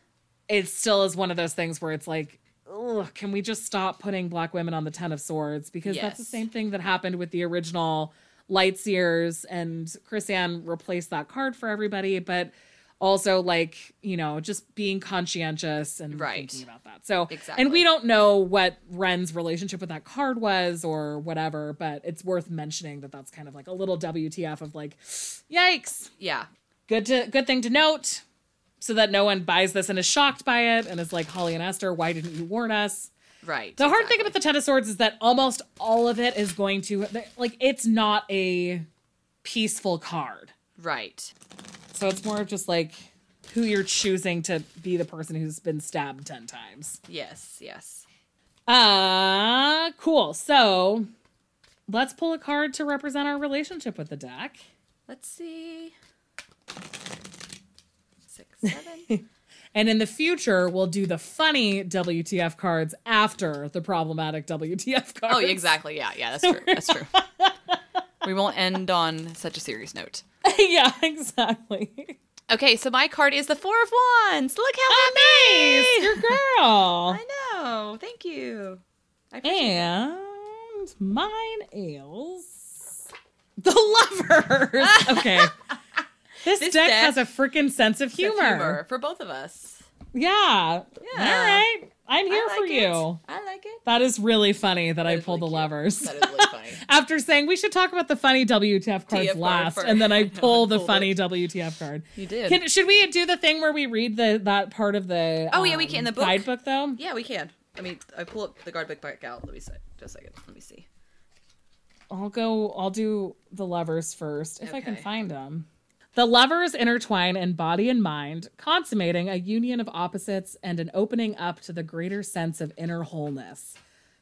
it still is one of those things where it's like ugh, can we just stop putting black women on the ten of swords? Because that's the same thing that happened with the original Light Seer's and Chris-Anne replaced that card for everybody, but also like you know just being conscientious and Right. thinking about that. So Exactly. and we don't know what Ren's relationship with that card was or whatever, but it's worth mentioning that that's kind of like a little WTF of like, yikes. yeah. Good to good thing to note, so that no one buys this and is shocked by it and is like Holly and Esther, why didn't you warn us? Right. The hard thing about the Ten of Swords is that almost all of it is going to like it's not a peaceful card. Right. So it's more of just like who you're choosing to be the person who's been stabbed 10 times. Yes. Yes. Uh cool. So let's pull a card to represent our relationship with the deck. Let's see. Six, seven. And in the future, we'll do the funny WTF cards after the problematic WTF cards. oh, exactly. Yeah. Yeah. That's true. That's true. we won't end on such a serious note. yeah, exactly. Okay, so my card is the Four of Wands. Look how Nice, happy! your girl. I know. Thank you. I appreciate And mine is the lovers. Okay. This, This deck, deck has a freaking sense of humor. humor for both of us. Yeah. Yeah. All right. I'm here I for like you. I like it. That is really funny that, I is pulled really the cute. levers. That is really funny. After saying we should talk about the funny WTF cards TF card last, first. and then I I pull the funny it. WTF card. You did. Can, should we do the thing where we read the that part of the Oh, yeah, we um, can, the book. guidebook though? yeah, we can. I mean, I pull up the guard book back out. Let me see. Just a second. Let me see. I'll go. I'll do the levers first if I can find them. The lovers intertwine in body and mind, consummating a union of opposites and an opening up to the greater sense of inner wholeness.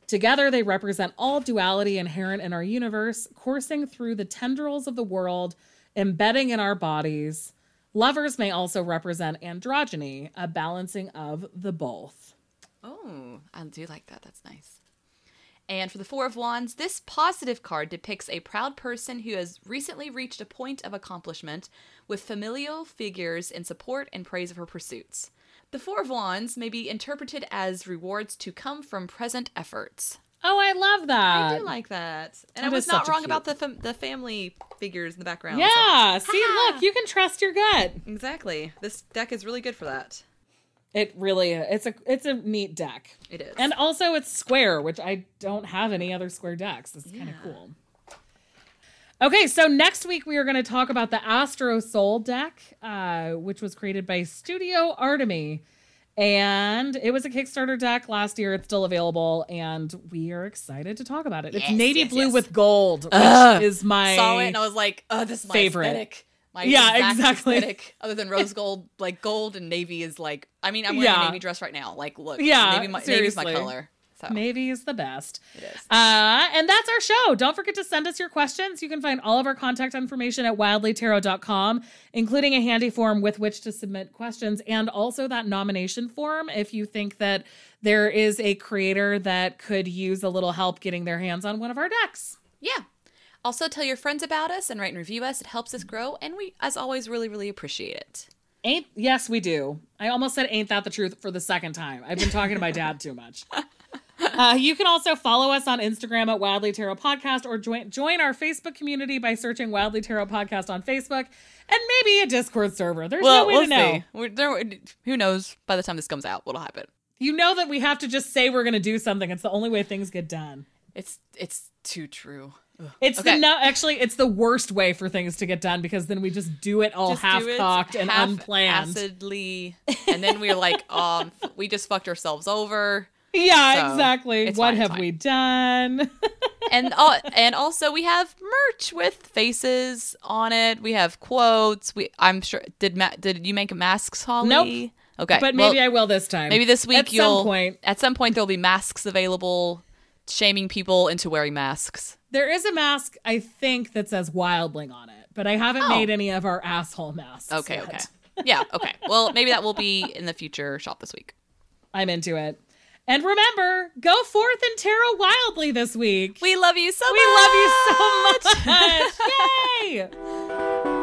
Together, they represent all duality inherent in our universe, coursing through the tendrils of the world, embedding in our bodies. Lovers may also represent androgyny, a balancing of the both. Oh, I do like that. That's nice. And for the Four of Wands, this positive card depicts a proud person who has recently reached a point of accomplishment with familial figures in support and praise of her pursuits. The Four of Wands may be interpreted as rewards to come from present efforts. Oh, I love that. I do like that. And That I was not wrong cute- about the fam- the family figures in the background. so- yeah. See, look, you can trust your gut. Exactly. This deck is really good for that. It really. It's a it's a neat deck. It is. And also it's square, which I don't have any other square decks. It's kind of cool. Okay, so next week we are going to talk about the Astro Soul deck, uh, which was created by Studio Artemy. And it was a Kickstarter deck last year. It's still available, and we are excited to talk about it. It's navy yes, blue yes. with gold, which is my saw it and I was like, oh, this is my favorite. aesthetic. My Yeah, exactly. aesthetic. Other than rose gold, like gold and navy is like. I mean, I'm wearing Yeah. a navy dress right now. Like, look, Yeah, navy, my, navy's my color. So Navy is the best. it is. Uh, and that's our show. Don't forget to send us your questions. You can find all of our contact information at wildlytarot.com, including a handy form with which to submit questions and also that nomination form if you think that there is a creator that could use a little help getting their hands on one of our decks. Yeah. Also, tell your friends about us and write and review us. It helps us grow, and we, as always, really, really appreciate it. Ain't yes, we do. I almost said ain't that the truth for the second time. I've been talking to my dad too much. Uh, you can also follow us on Instagram at Wildly Tarot Podcast or join join our Facebook community by searching Wildly Tarot Podcast on Facebook and maybe a Discord server. There's no way to know. We're, there, who knows? By the time this comes out, what'll happen? You know that we have to just say we're going to do something. It's the only way things get done. It's it's too true. Ugh. It's Okay. the no, actually it's the worst way for things to get done because then we just do it all half cocked and unplanned. half-acidly, and then we're like, um, we just fucked ourselves over. Yeah, So, exactly. What fine, have we done? and uh, and also we have merch with faces on it. We have quotes. We I'm sure did ma- did you make masks, Holly? Nope. Okay, but well, maybe I will this time. maybe this week At you'll some point. at some point there'll be masks available, shaming people into wearing masks. There is a mask I think that says Wildling on it, but I haven't Oh. made any of our asshole masks. Okay, yet. okay, yeah, okay. Well, maybe that will be in the future shop this week. I'm into it. And remember, go forth and tarot wildly this week. We love you so We much. love you so much. Yay!